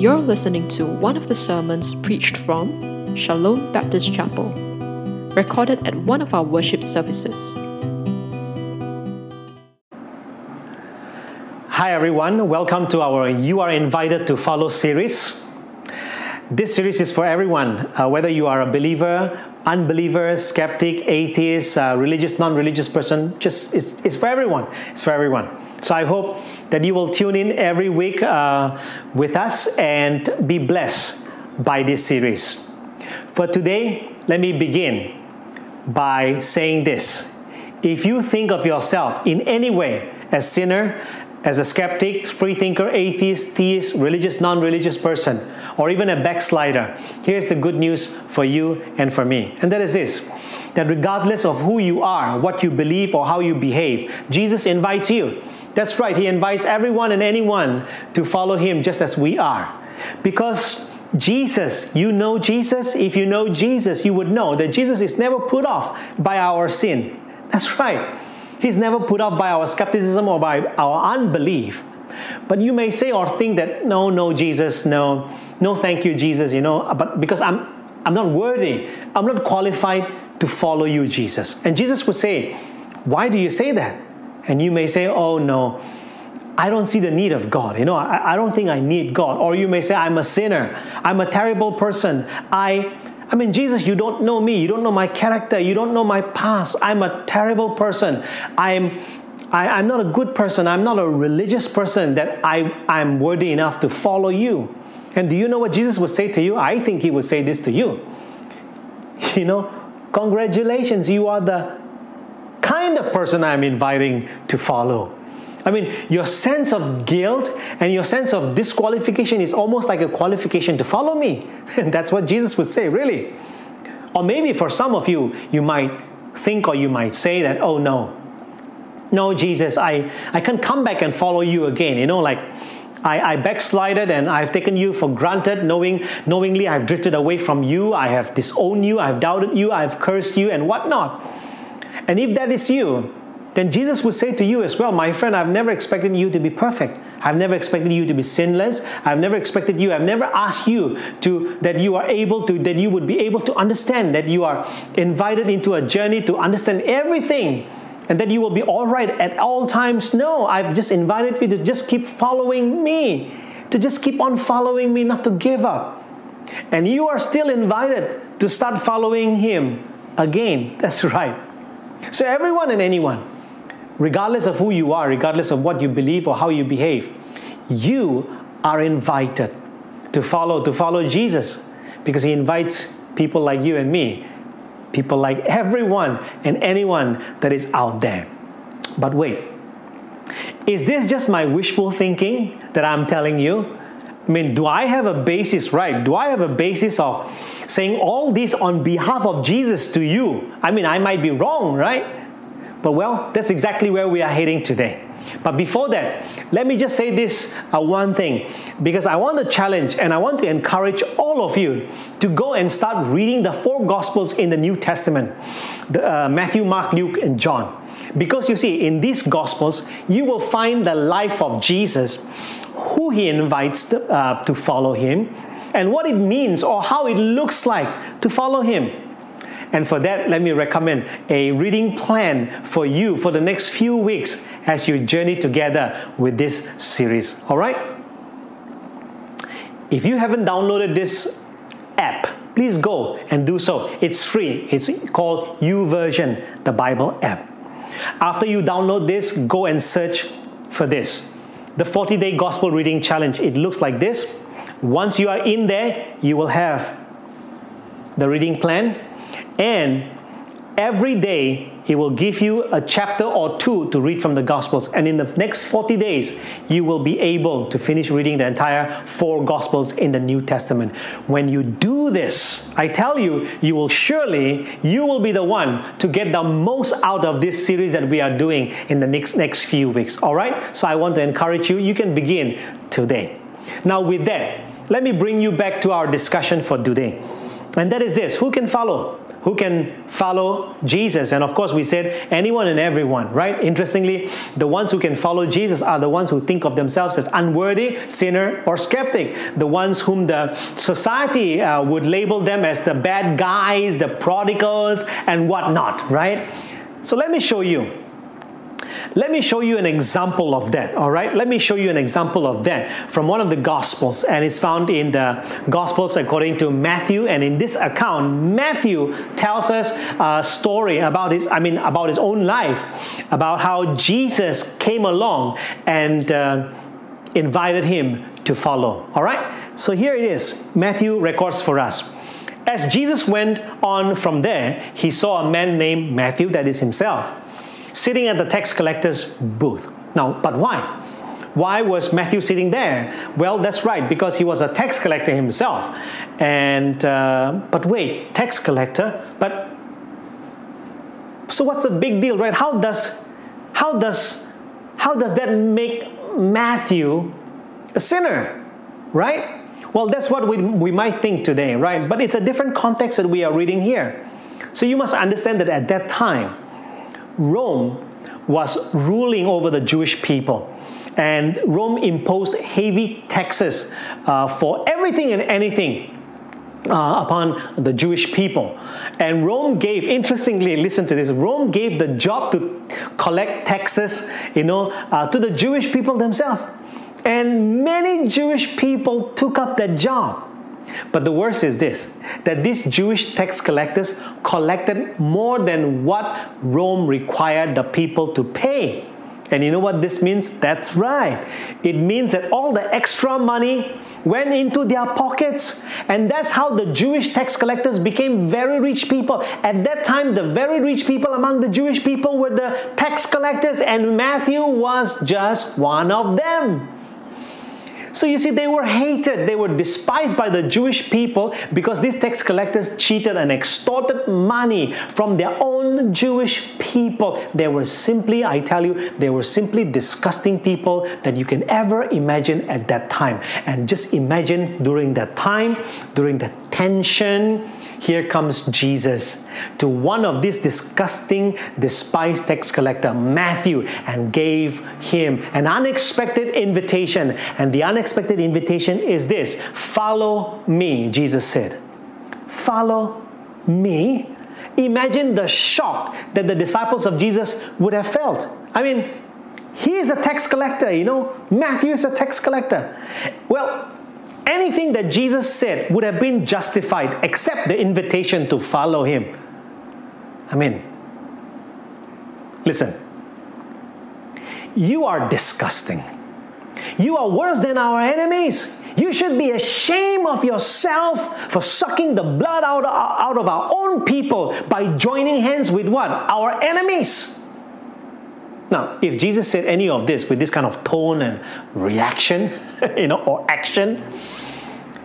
You're listening to one of the sermons preached from Shalom Baptist Chapel, recorded at one of our worship services. Hi, everyone. Welcome to our You Are Invited to Follow series. This series is for everyone, uh, whether you are a believer, unbeliever, skeptic, atheist, uh, religious, non religious person, just it's, it's for everyone. It's for everyone. So I hope that you will tune in every week uh, with us and be blessed by this series. For today, let me begin by saying this. If you think of yourself in any way as sinner, as a skeptic, free thinker, atheist, theist, religious, non religious person, or even a backslider, here's the good news for you and for me. And that is this that regardless of who you are, what you believe, or how you behave, Jesus invites you that's right, He invites everyone and anyone to follow Him just as we are. Because Jesus, you know Jesus. If you know Jesus, you would know that Jesus is never put off by our sin. That's right. He's never put off by our skepticism or by our unbelief. But you may say or think that, no, no, Jesus, no, no, thank you, Jesus, you know, but because I'm, I'm not worthy, I'm not qualified to follow you, Jesus. And Jesus would say, why do you say that? And you may say, oh no, I don't see the need of God. You know, I, I don't think I need God. Or you may say, I'm a sinner. I'm a terrible person. I I mean, Jesus, you don't know me. You don't know my character. You don't know my past. I'm a terrible person. I'm I, am i am not a good person. I'm not a religious person that I, I'm worthy enough to follow you. And do you know what Jesus would say to you? I think he would say this to you. You know, congratulations, you are the kind of person I'm inviting to follow. I mean, your sense of guilt and your sense of disqualification is almost like a qualification to follow me. And that's what Jesus would say, really. Or maybe for some of you, you might think or you might say that, oh no, no, Jesus, I, I can't come back and follow you again. You know, like I, I backslided and I've taken you for granted, knowing knowingly I've drifted away from you, I have disowned you, I've doubted you, I've cursed you, and whatnot. And if that is you, then Jesus would say to you as well, my friend, I've never expected you to be perfect. I've never expected you to be sinless. I've never expected you, I've never asked you to that you are able to, that you would be able to understand, that you are invited into a journey to understand everything and that you will be all right at all times. No, I've just invited you to just keep following me, to just keep on following me, not to give up. And you are still invited to start following him again. That's right. So, everyone and anyone, regardless of who you are, regardless of what you believe or how you behave, you are invited to follow to follow Jesus because he invites people like you and me, people like everyone and anyone that is out there. But wait. Is this just my wishful thinking that I'm telling you? I mean, do I have a basis, right? Do I have a basis of saying all this on behalf of Jesus to you? I mean, I might be wrong, right? But well, that's exactly where we are heading today. But before that, let me just say this uh, one thing because I want to challenge and I want to encourage all of you to go and start reading the four Gospels in the New Testament the, uh, Matthew, Mark, Luke, and John. Because you see, in these Gospels, you will find the life of Jesus who he invites to, uh, to follow him, and what it means or how it looks like to follow him. And for that, let me recommend a reading plan for you for the next few weeks as you journey together with this series. All right? If you haven't downloaded this app, please go and do so. It's free. It's called YouVersion, the Bible app. After you download this, go and search for this the 40 day gospel reading challenge. It looks like this. Once you are in there, you will have the reading plan, and every day he will give you a chapter or two to read from the Gospels. And in the next 40 days, you will be able to finish reading the entire four Gospels in the New Testament. When you do this, I tell you, you will surely, you will be the one to get the most out of this series that we are doing in the next, next few weeks. All right? So I want to encourage you, you can begin today. Now, with that, let me bring you back to our discussion for today. And that is this who can follow? Who can follow Jesus. And of course, we said anyone and everyone, right? Interestingly, the ones who can follow Jesus are the ones who think of themselves as unworthy, sinner, or skeptic. The ones whom the society uh, would label them as the bad guys, the prodigals, and whatnot, right? So let me show you let me show you an example of that, all right? Let me show you an example of that from one of the Gospels, and it's found in the Gospels according to Matthew. And in this account, Matthew tells us a story about his, I mean, about his own life, about how Jesus came along and uh, invited him to follow, all right? So here it is. Matthew records for us. As Jesus went on from there, he saw a man named Matthew, that is himself sitting at the tax collector's booth. Now, but why? Why was Matthew sitting there? Well, that's right, because he was a tax collector himself. And uh, but wait, tax collector, but so what's the big deal, right? How does how does how does that make Matthew a sinner, right? Well, that's what we, we might think today, right? But it's a different context that we are reading here. So you must understand that at that time, Rome was ruling over the Jewish people. And Rome imposed heavy taxes uh, for everything and anything uh, upon the Jewish people. And Rome gave, interestingly, listen to this, Rome gave the job to collect taxes, you know, uh, to the Jewish people themselves. And many Jewish people took up that job. But the worst is this that these Jewish tax collectors collected more than what Rome required the people to pay. And you know what this means? That's right. It means that all the extra money went into their pockets. And that's how the Jewish tax collectors became very rich people. At that time, the very rich people among the Jewish people were the tax collectors, and Matthew was just one of them. So you see, they were hated, they were despised by the Jewish people because these tax collectors cheated and extorted money from their own Jewish people. They were simply, I tell you, they were simply disgusting people that you can ever imagine at that time. And just imagine during that time, during that tension, here comes Jesus to one of these disgusting, despised tax collector, Matthew, and gave him an unexpected invitation. And the unexpected invitation is this Follow me, Jesus said. Follow me. Imagine the shock that the disciples of Jesus would have felt. I mean, he is a tax collector, you know. Matthew is a tax collector. Well, anything that Jesus said would have been justified except the invitation to follow him. I mean, listen, you are disgusting. You are worse than our enemies. You should be ashamed of yourself for sucking the blood out, out of our own people by joining hands with what? Our enemies. Now, if Jesus said any of this with this kind of tone and reaction, you know, or action,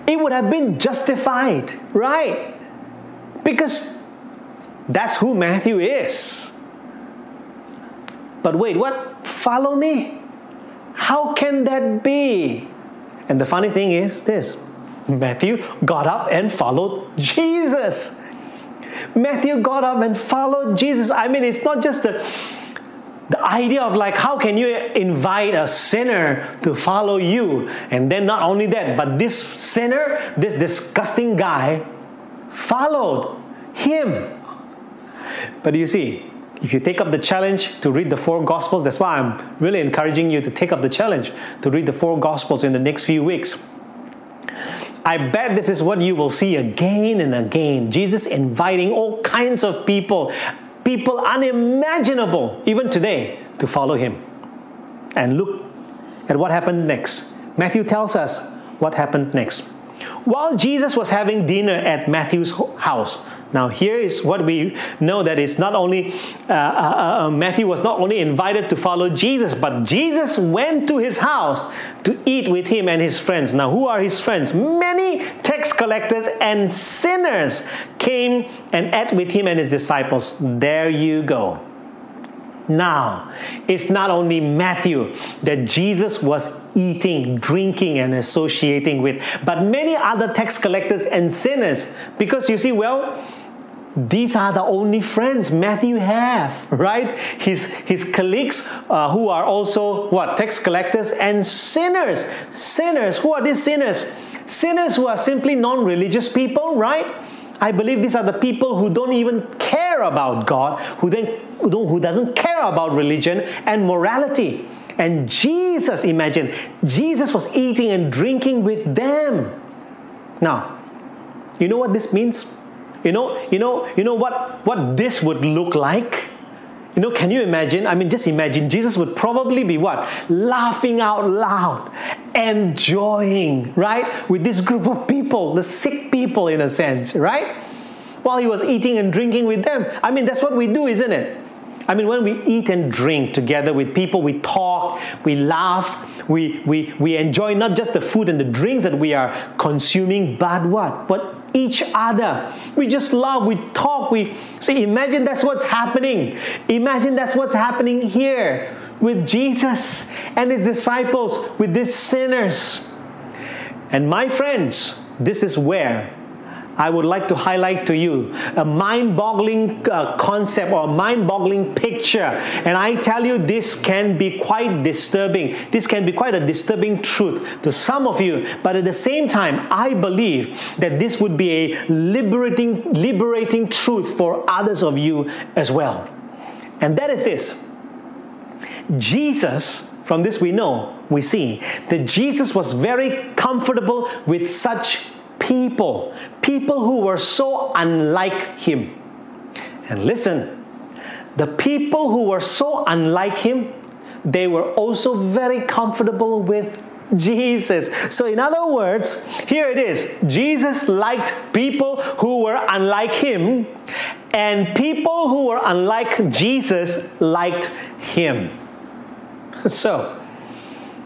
it would have been justified, right? Because that's who Matthew is. But wait, what? Follow me? How can that be? And the funny thing is this Matthew got up and followed Jesus. Matthew got up and followed Jesus. I mean, it's not just the the idea of like how can you invite a sinner to follow you and then not only that but this sinner this disgusting guy followed him but you see if you take up the challenge to read the four gospels that's why i'm really encouraging you to take up the challenge to read the four gospels in the next few weeks I bet this is what you will see again and again. Jesus inviting all kinds of people people unimaginable, even today, to follow him. And look at what happened next. Matthew tells us what happened next. While Jesus was having dinner at Matthew's house, now, here is what we know that it's not only uh, uh, uh, Matthew was not only invited to follow Jesus, but Jesus went to his house to eat with him and his friends. Now, who are his friends? Many tax collectors and sinners came and ate with him and his disciples. There you go. Now, it's not only Matthew that Jesus was eating, drinking, and associating with, but many other tax collectors and sinners. Because you see, well, these are the only friends Matthew have, right? His, his colleagues uh, who are also what? Tax collectors and sinners. Sinners. Who are these sinners? Sinners who are simply non religious people, right? I believe these are the people who don't even care about God, who, then, who, don't, who doesn't care about religion and morality. And Jesus, imagine, Jesus was eating and drinking with them. Now, you know what this means? You know, you know, you know what, what this would look like? You know, can you imagine? I mean, just imagine Jesus would probably be what? Laughing out loud, enjoying, right? With this group of people, the sick people in a sense, right? While he was eating and drinking with them. I mean, that's what we do, isn't it? I mean, when we eat and drink together with people, we talk, we laugh, we, we, we enjoy not just the food and the drinks that we are consuming, but what? But each other. We just love, we talk, we see. Imagine that's what's happening. Imagine that's what's happening here with Jesus and his disciples, with these sinners. And my friends, this is where I would like to highlight to you a mind boggling uh, concept or mind boggling picture. And I tell you, this can be quite disturbing. This can be quite a disturbing truth to some of you. But at the same time, I believe that this would be a liberating, liberating truth for others of you as well. And that is this Jesus, from this we know, we see that Jesus was very comfortable with such people, people who were so unlike him. And listen, the people who were so unlike him, they were also very comfortable with Jesus. So, in other words, here it is Jesus liked people who were unlike him, and people who were unlike Jesus liked him. So,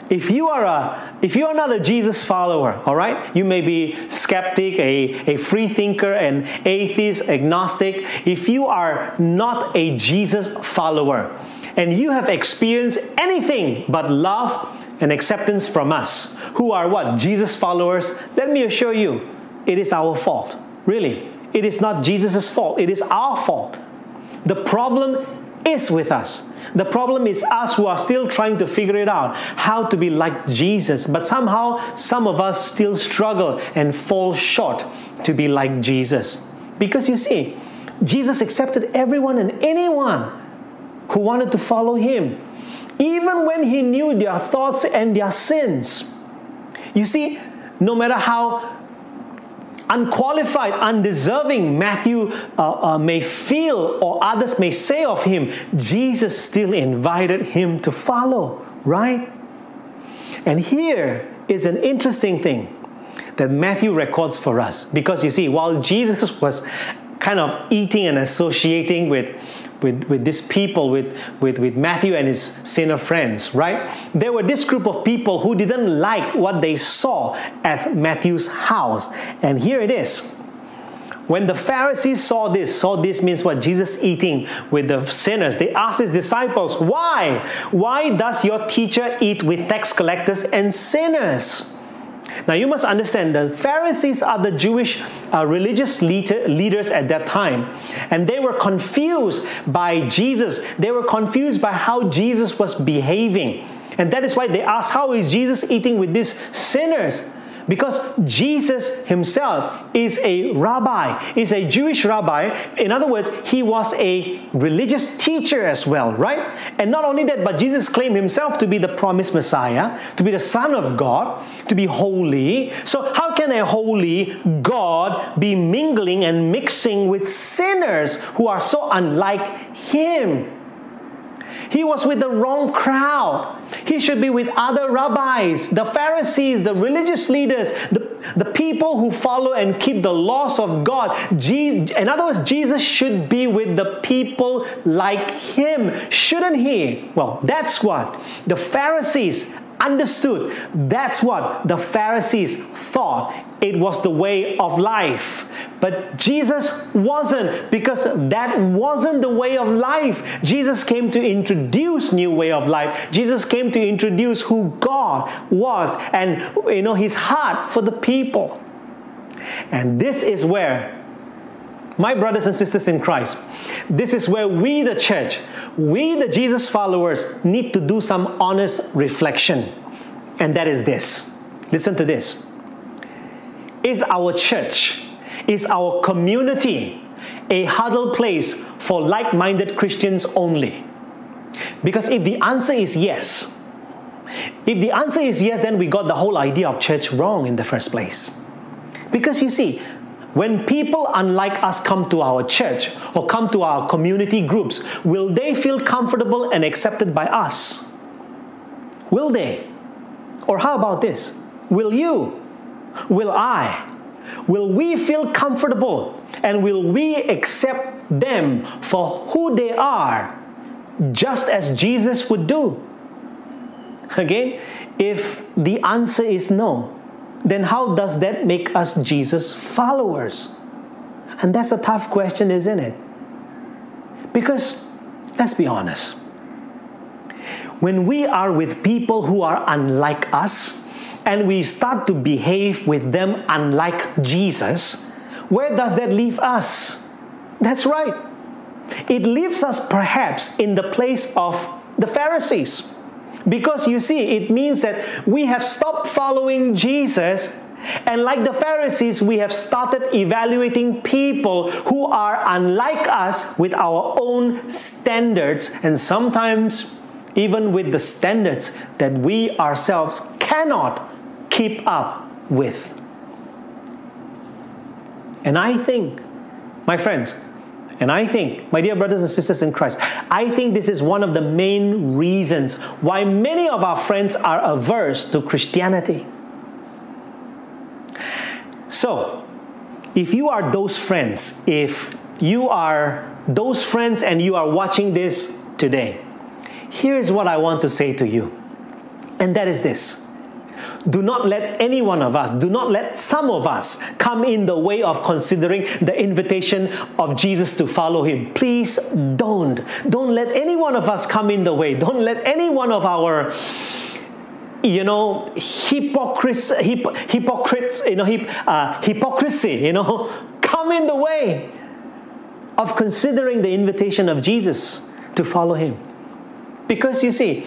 if you are a if you are not a Jesus follower, all right, you may be skeptic, a, a free thinker, an atheist, agnostic. If you are not a Jesus follower and you have experienced anything but love and acceptance from us, who are what? Jesus followers, let me assure you, it is our fault. Really. It is not Jesus' fault, it is our fault. The problem is with us. The problem is us who are still trying to figure it out how to be like Jesus, but somehow some of us still struggle and fall short to be like Jesus. Because you see, Jesus accepted everyone and anyone who wanted to follow him, even when he knew their thoughts and their sins. You see, no matter how unqualified, undeserving Matthew uh, uh, may feel or others may say of him, Jesus still invited him to follow, right? And here is an interesting thing that Matthew records for us because you see, while Jesus was kind of eating and associating with with, with these people, with, with, with Matthew and his sinner friends, right? There were this group of people who didn't like what they saw at Matthew's house. And here it is. When the Pharisees saw this, saw this means what? Jesus eating with the sinners. They asked his disciples, Why? Why does your teacher eat with tax collectors and sinners? Now you must understand the Pharisees are the Jewish uh, religious leader, leaders at that time, and they were confused by Jesus. They were confused by how Jesus was behaving. And that is why they asked, How is Jesus eating with these sinners? Because Jesus himself is a rabbi, is a Jewish rabbi. In other words, he was a religious teacher as well, right? And not only that, but Jesus claimed himself to be the promised Messiah, to be the Son of God, to be holy. So, how can a holy God be mingling and mixing with sinners who are so unlike him? He was with the wrong crowd. He should be with other rabbis, the Pharisees, the religious leaders, the, the people who follow and keep the laws of God. in other words, Jesus should be with the people like him, shouldn't he? Well, that's what the Pharisees understood. That's what the Pharisees thought it was the way of life. But Jesus wasn't because that wasn't the way of life. Jesus came to introduce new way of life. Jesus came to introduce who God was and you know his heart for the people. And this is where my brothers and sisters in Christ, this is where we, the church, we, the Jesus followers, need to do some honest reflection. And that is this listen to this. Is our church, is our community a huddle place for like minded Christians only? Because if the answer is yes, if the answer is yes, then we got the whole idea of church wrong in the first place. Because you see, when people unlike us come to our church or come to our community groups, will they feel comfortable and accepted by us? Will they? Or how about this? Will you? Will I? Will we feel comfortable and will we accept them for who they are, just as Jesus would do? Again, if the answer is no, then how does that make us Jesus followers? And that's a tough question, isn't it? Because let's be honest. When we are with people who are unlike us and we start to behave with them unlike Jesus, where does that leave us? That's right. It leaves us perhaps in the place of the Pharisees because you see, it means that we have stopped following Jesus and like the Pharisees, we have started evaluating people who are unlike us with our own standards, and sometimes even with the standards that we ourselves cannot keep up with. And I think, my friends, and I think, my dear brothers and sisters in Christ, I think this is one of the main reasons why many of our friends are averse to Christianity. So, if you are those friends, if you are those friends and you are watching this today, here's what I want to say to you. And that is this do not let any one of us, do not let some of us come in the way of considering the invitation of Jesus to follow him. Please don't. Don't let any one of us come in the way. Don't let any one of our you know hypocrites hypocrites you know hip, uh, hypocrisy you know come in the way of considering the invitation of jesus to follow him because you see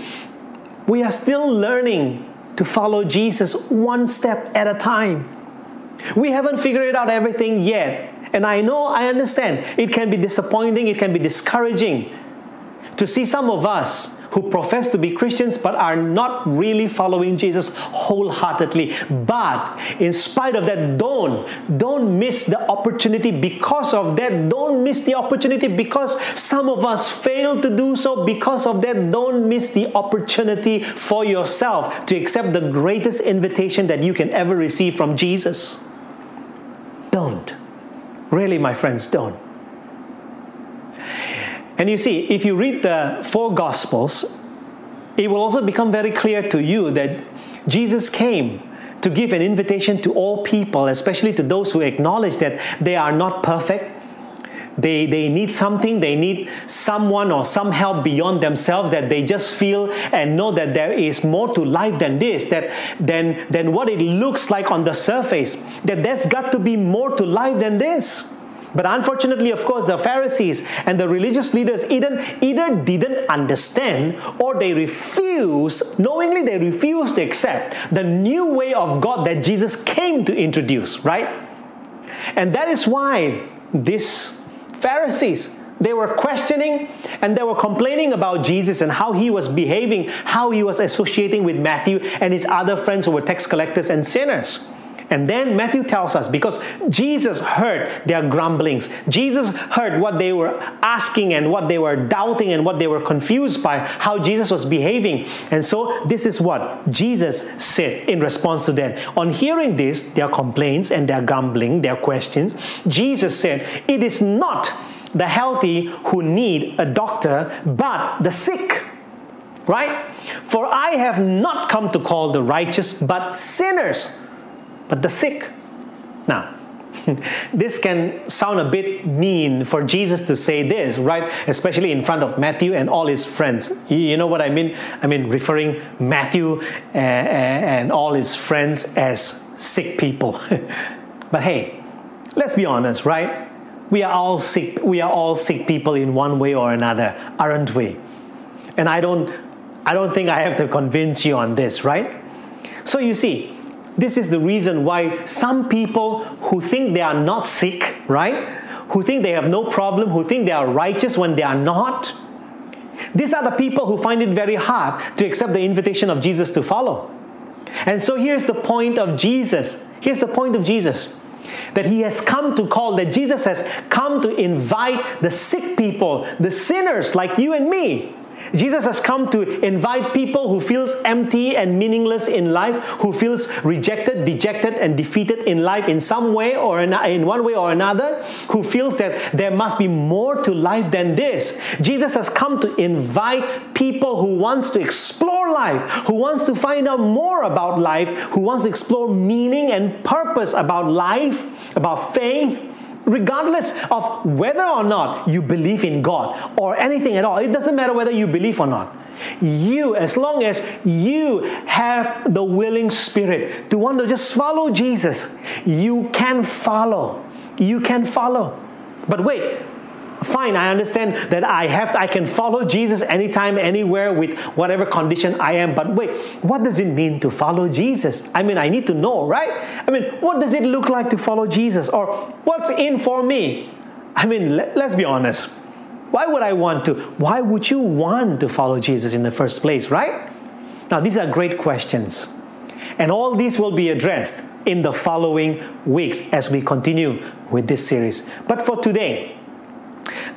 we are still learning to follow Jesus one step at a time. We haven't figured out everything yet. And I know, I understand, it can be disappointing, it can be discouraging to see some of us who profess to be Christians but are not really following Jesus wholeheartedly. But in spite of that, don't, don't miss the opportunity because of that. Don't miss the opportunity because some of us fail to do so. Because of that, don't miss the opportunity for yourself to accept the greatest invitation that you can ever receive from Jesus. Don't. Really, my friends, don't. And you see, if you read the four Gospels, it will also become very clear to you that Jesus came to give an invitation to all people, especially to those who acknowledge that they are not perfect. They, they need something, they need someone or some help beyond themselves that they just feel and know that there is more to life than this, that than, than what it looks like on the surface, that there's got to be more to life than this. But unfortunately, of course, the Pharisees and the religious leaders either, either didn't understand or they refused, knowingly they refused to accept the new way of God that Jesus came to introduce, right? And that is why these Pharisees, they were questioning and they were complaining about Jesus and how he was behaving, how he was associating with Matthew and his other friends who were tax collectors and sinners. And then Matthew tells us because Jesus heard their grumblings, Jesus heard what they were asking and what they were doubting and what they were confused by, how Jesus was behaving. And so this is what Jesus said in response to them. On hearing this, their complaints and their grumbling, their questions, Jesus said, It is not the healthy who need a doctor, but the sick. Right? For I have not come to call the righteous, but sinners but the sick. Now, this can sound a bit mean for Jesus to say this, right? Especially in front of Matthew and all his friends. You know what I mean? I mean, referring Matthew and, and all his friends as sick people. but hey, let's be honest, right? we are all sick. We are all sick people in one way or another, aren't we? And I don't, I don't think I have to convince you on this, right? So you see, this is the reason why some people who think they are not sick, right? Who think they have no problem, who think they are righteous when they are not. These are the people who find it very hard to accept the invitation of Jesus to follow. And so here's the point of Jesus. Here's the point of Jesus that he has come to call, that Jesus has come to invite the sick people, the sinners like you and me, Jesus has come to invite people who feels empty and meaningless in life, who feels rejected, dejected and defeated in life in some way or in, in one way or another, who feels that there must be more to life than this. Jesus has come to invite people who wants to explore life, who wants to find out more about life, who wants to explore meaning and purpose about life, about faith, regardless of whether or not you believe in God or anything at all. It doesn't matter whether you believe or not. You, as long as you have the willing spirit to want to just follow Jesus, you can follow. You can follow. But wait, fine i understand that i have i can follow jesus anytime anywhere with whatever condition i am but wait what does it mean to follow jesus? I mean i need to know right? I mean what does it look like to follow jesus? Or what's in for me? I mean let, let's be honest. Why would i want to why would you want to follow jesus in the first place right? Now these are great questions. And all these will be addressed in the following weeks as we continue with this series. But for today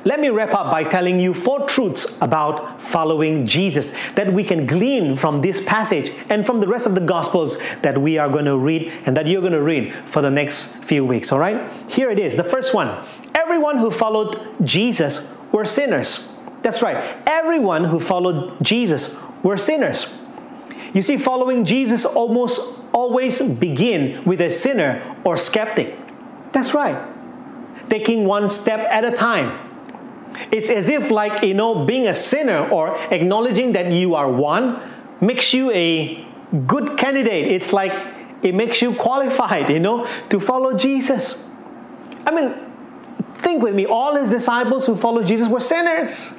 let me wrap up by telling you four truths about following Jesus that we can glean from this passage and from the rest of the Gospels that we are going to read and that you're going to read for the next few weeks. All right? Here it is. The first one everyone who followed Jesus were sinners. That's right. Everyone who followed Jesus were sinners. You see, following Jesus almost always begin with a sinner or skeptic. That's right. Taking one step at a time it's as if, like, you know, being a sinner or acknowledging that you are one makes you a good candidate. It's like it makes you qualified, you know, to follow Jesus. I mean, think with me all his disciples who followed Jesus were sinners.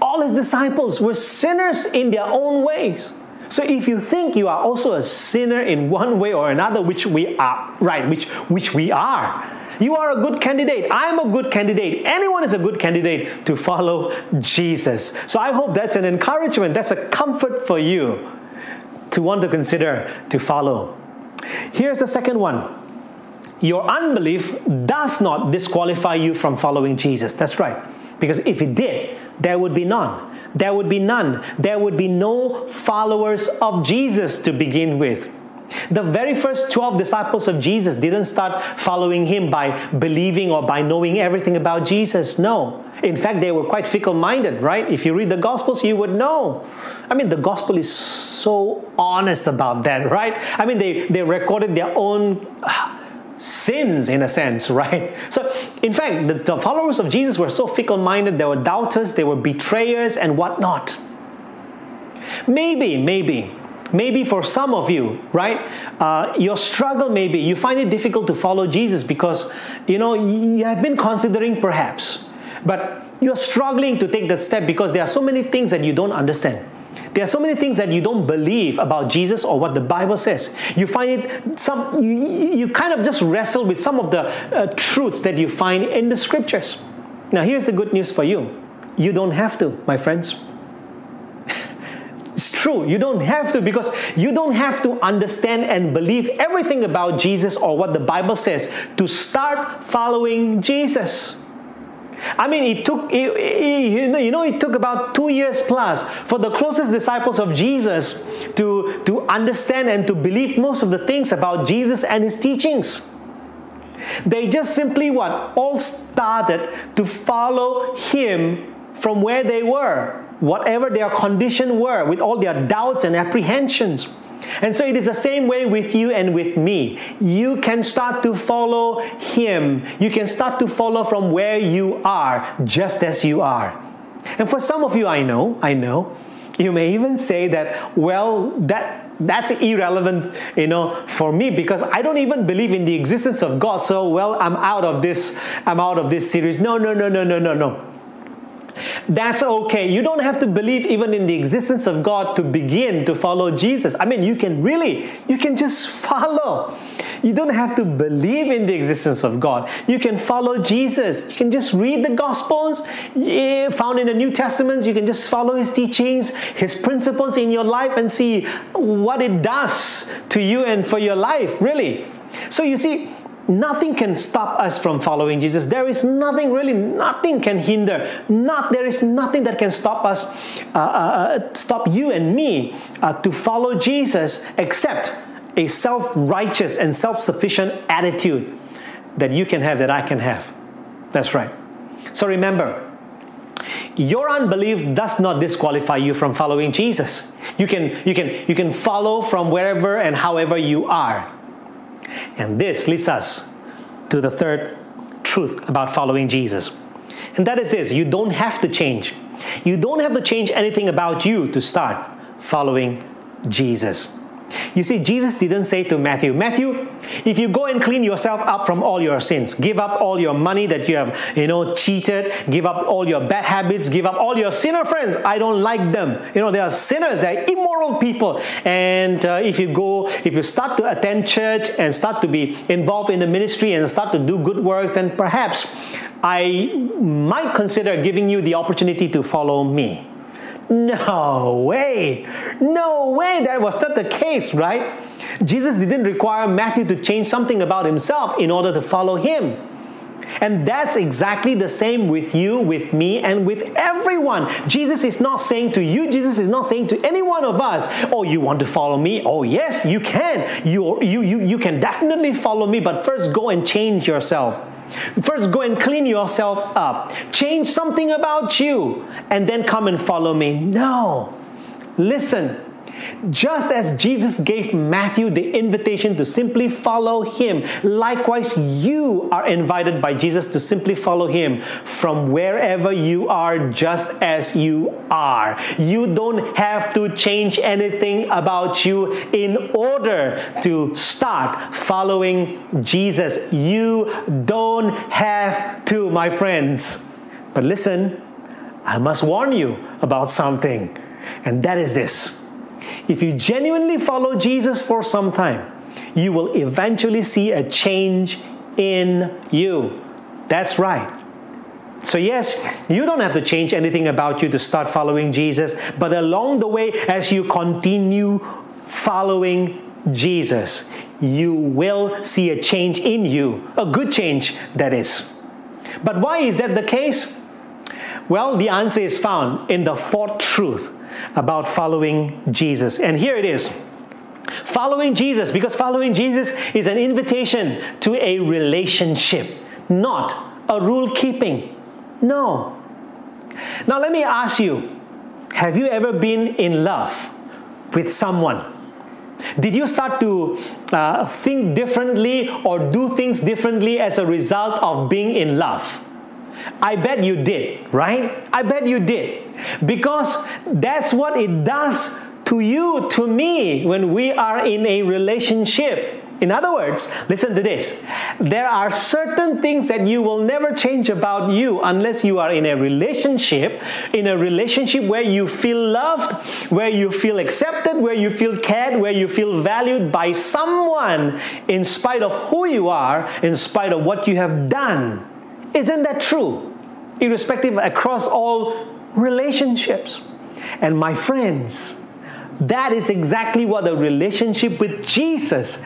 All his disciples were sinners in their own ways. So if you think you are also a sinner in one way or another, which we are, right, which, which we are, you are a good candidate. I'm a good candidate. Anyone is a good candidate to follow Jesus. So I hope that's an encouragement, that's a comfort for you to want to consider to follow. Here's the second one your unbelief does not disqualify you from following Jesus. That's right. Because if it did, there would be none. There would be none. There would be no followers of Jesus to begin with. The very first 12 disciples of Jesus didn't start following him by believing or by knowing everything about Jesus. No. In fact, they were quite fickle minded, right? If you read the Gospels, you would know. I mean, the Gospel is so honest about that, right? I mean, they, they recorded their own uh, sins in a sense, right? So, in fact, the, the followers of Jesus were so fickle minded, they were doubters, they were betrayers, and whatnot. Maybe, maybe Maybe for some of you, right, uh, your struggle maybe you find it difficult to follow Jesus because you know you have been considering perhaps, but you're struggling to take that step because there are so many things that you don't understand. There are so many things that you don't believe about Jesus or what the Bible says. You find it some you, you kind of just wrestle with some of the uh, truths that you find in the scriptures. Now here's the good news for you. You don't have to, my friends. True. You don't have to because you don't have to understand and believe everything about Jesus or what the Bible says to start following Jesus. I mean, it took, you know, it took about two years plus for the closest disciples of Jesus to, to understand and to believe most of the things about Jesus and his teachings. They just simply what? All started to follow him from where they were whatever their condition were, with all their doubts and apprehensions. And so it is the same way with you and with me. You can start to follow Him. You can start to follow from where you are, just as you are. And for some of you, I know, I know, you may even say that, well, that that's irrelevant, you know, for me because I don't even believe in the existence of God. So, well, I'm out of this, I'm out of this series. No, no, no, no, no, no, no. That's okay. You don't have to believe even in the existence of God to begin to follow Jesus. I mean, you can really, you can just follow. You don't have to believe in the existence of God. You can follow Jesus. You can just read the Gospels eh, found in the New Testament. You can just follow His teachings, His principles in your life, and see what it does to you and for your life, really. So you see, nothing can stop us from following Jesus. There is nothing really, nothing can hinder. Not there is nothing that can stop us, uh, uh, uh stop you and me uh, to follow Jesus, except a self-righteous and self-sufficient attitude that you can have, that I can have. That's right. So remember, your unbelief does not disqualify you from following Jesus. You can, you can, you can follow from wherever and however you are. And this leads us to the third truth about following Jesus. And that is this you don't have to change. You don't have to change anything about you to start following Jesus. You see, Jesus didn't say to Matthew, Matthew, if you go and clean yourself up from all your sins, give up all your money that you have, you know, cheated, give up all your bad habits, give up all your sinner friends. I don't like them. You know, they are sinners, they're immoral people. And uh, if you go, if you start to attend church and start to be involved in the ministry and start to do good works, then perhaps I might consider giving you the opportunity to follow me. No way. No way that was not the case, right? Jesus didn't require Matthew to change something about himself in order to follow him. And that's exactly the same with you, with me, and with everyone. Jesus is not saying to you, Jesus is not saying to any one of us, Oh, you want to follow me? Oh, yes, you can. You, you, you, you can definitely follow me, but first go and change yourself. First, go and clean yourself up. Change something about you, and then come and follow me. No. Listen, just as Jesus gave Matthew the invitation to simply follow him, likewise, you are invited by Jesus to simply follow him from wherever you are, just as you are. You don't have to change anything about you in order to start following Jesus. You don't have to, my friends. But listen, I must warn you about something, and that is this if you genuinely follow Jesus for some time, you will eventually see a change in you. That's right. So, yes, you don't have to change anything about you to start following Jesus, but along the way, as you continue following Jesus, you will see a change in you, a good change, that is. But why is that the case? Well, the answer is found in the fourth truth about following Jesus. And here it is. Following Jesus, because following Jesus is an invitation to a relationship, not a rule keeping. No. Now, let me ask you have you ever been in love with someone? Did you start to uh, think differently or do things differently as a result of being in love? I bet you did, right? I bet you did. Because that's what it does to you, to me, when we are in a relationship. In other words, listen to this. There are certain things that you will never change about you unless you are in a relationship, in a relationship where you feel loved, where you feel accepted, where you feel cared, where you feel valued by someone in spite of who you are, in spite of what you have done. Isn't that true? Irrespective across all relationships. And my friends, that is exactly what a relationship with Jesus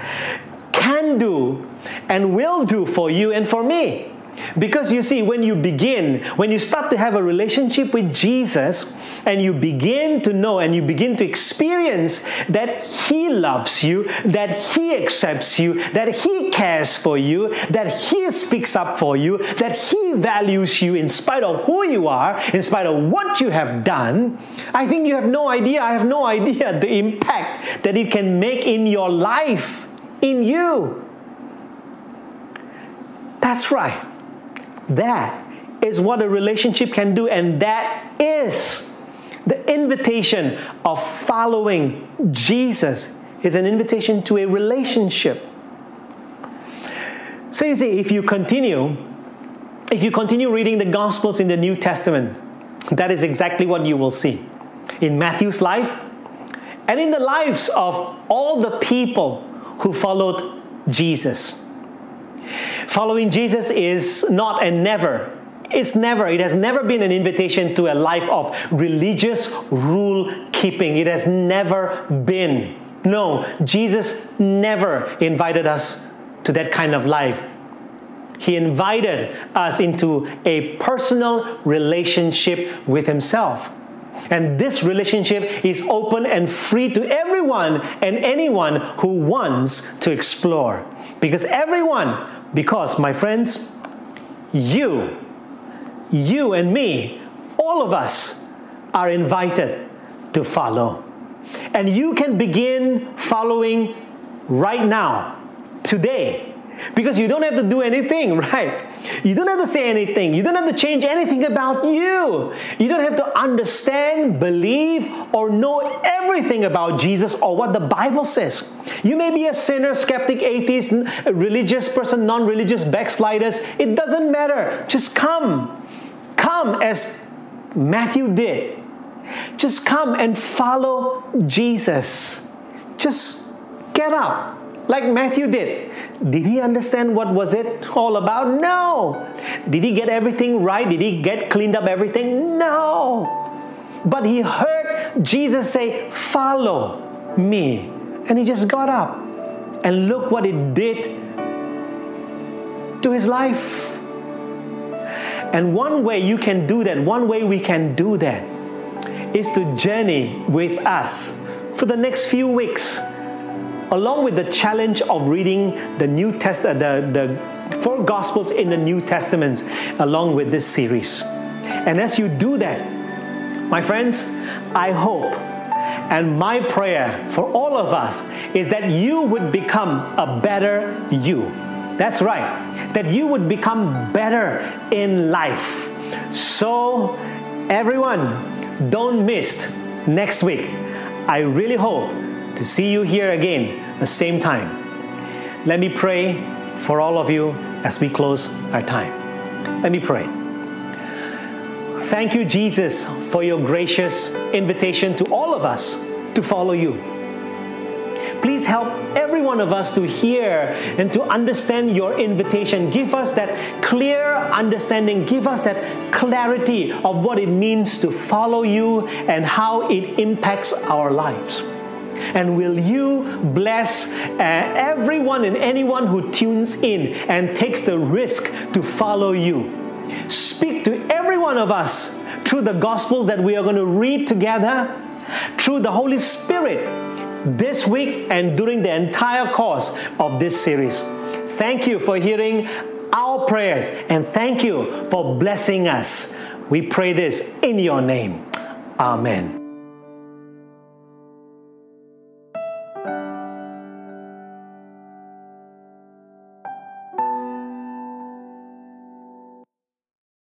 can do and will do for you and for me. Because you see, when you begin, when you start to have a relationship with Jesus, and you begin to know and you begin to experience that He loves you, that He accepts you, that He cares for you, that He speaks up for you, that He values you in spite of who you are, in spite of what you have done, I think you have no idea, I have no idea the impact that it can make in your life, in you. That's right. That is what a relationship can do, and that is the invitation of following Jesus is an invitation to a relationship. So you see, if you continue, if you continue reading the Gospels in the New Testament, that is exactly what you will see. In Matthew's life, and in the lives of all the people who followed Jesus. Following Jesus is not and never it's never, it has never been an invitation to a life of religious rule keeping. It has never been. No, Jesus never invited us to that kind of life. He invited us into a personal relationship with Himself. And this relationship is open and free to everyone and anyone who wants to explore. Because everyone, because my friends, you, you and me, all of us are invited to follow. And you can begin following right now, today. Because you don't have to do anything, right? You don't have to say anything. You don't have to change anything about you. You don't have to understand, believe, or know everything about Jesus or what the Bible says. You may be a sinner, skeptic, atheist, religious person, non religious, backsliders. It doesn't matter. Just come. Come as Matthew did. Just come and follow Jesus. Just get up like Matthew did. Did he understand what was it all about? No. Did he get everything right? Did he get cleaned up everything? No. But he heard Jesus say, "Follow me." And he just got up. And look what it did to his life. And one way you can do that, one way we can do that is to journey with us for the next few weeks along with the challenge of reading the New Testament, uh, the, the four Gospels in the New Testament, along with this series. And as you do that, my friends, I hope and my prayer for all of us is that you would become a better you. That's right, that you would become better in life. So, everyone, don't miss next week. I really hope to see you here again the same time. Let me pray for all of you as we close our time. Let me pray. Thank you, Jesus, for your gracious invitation to all of us to follow you. Please help every one of us to hear and to understand your invitation. Give us that clear understanding. Give us that clarity of what it means to follow you and how it impacts our lives. And will you bless uh, everyone and anyone who tunes in and takes the risk to follow you? Speak to every one of us through the Gospels that we are going to read together, through the Holy Spirit this week and during the entire course of this series. Thank you for hearing our prayers and thank you for blessing us. We pray this in your name. Amen.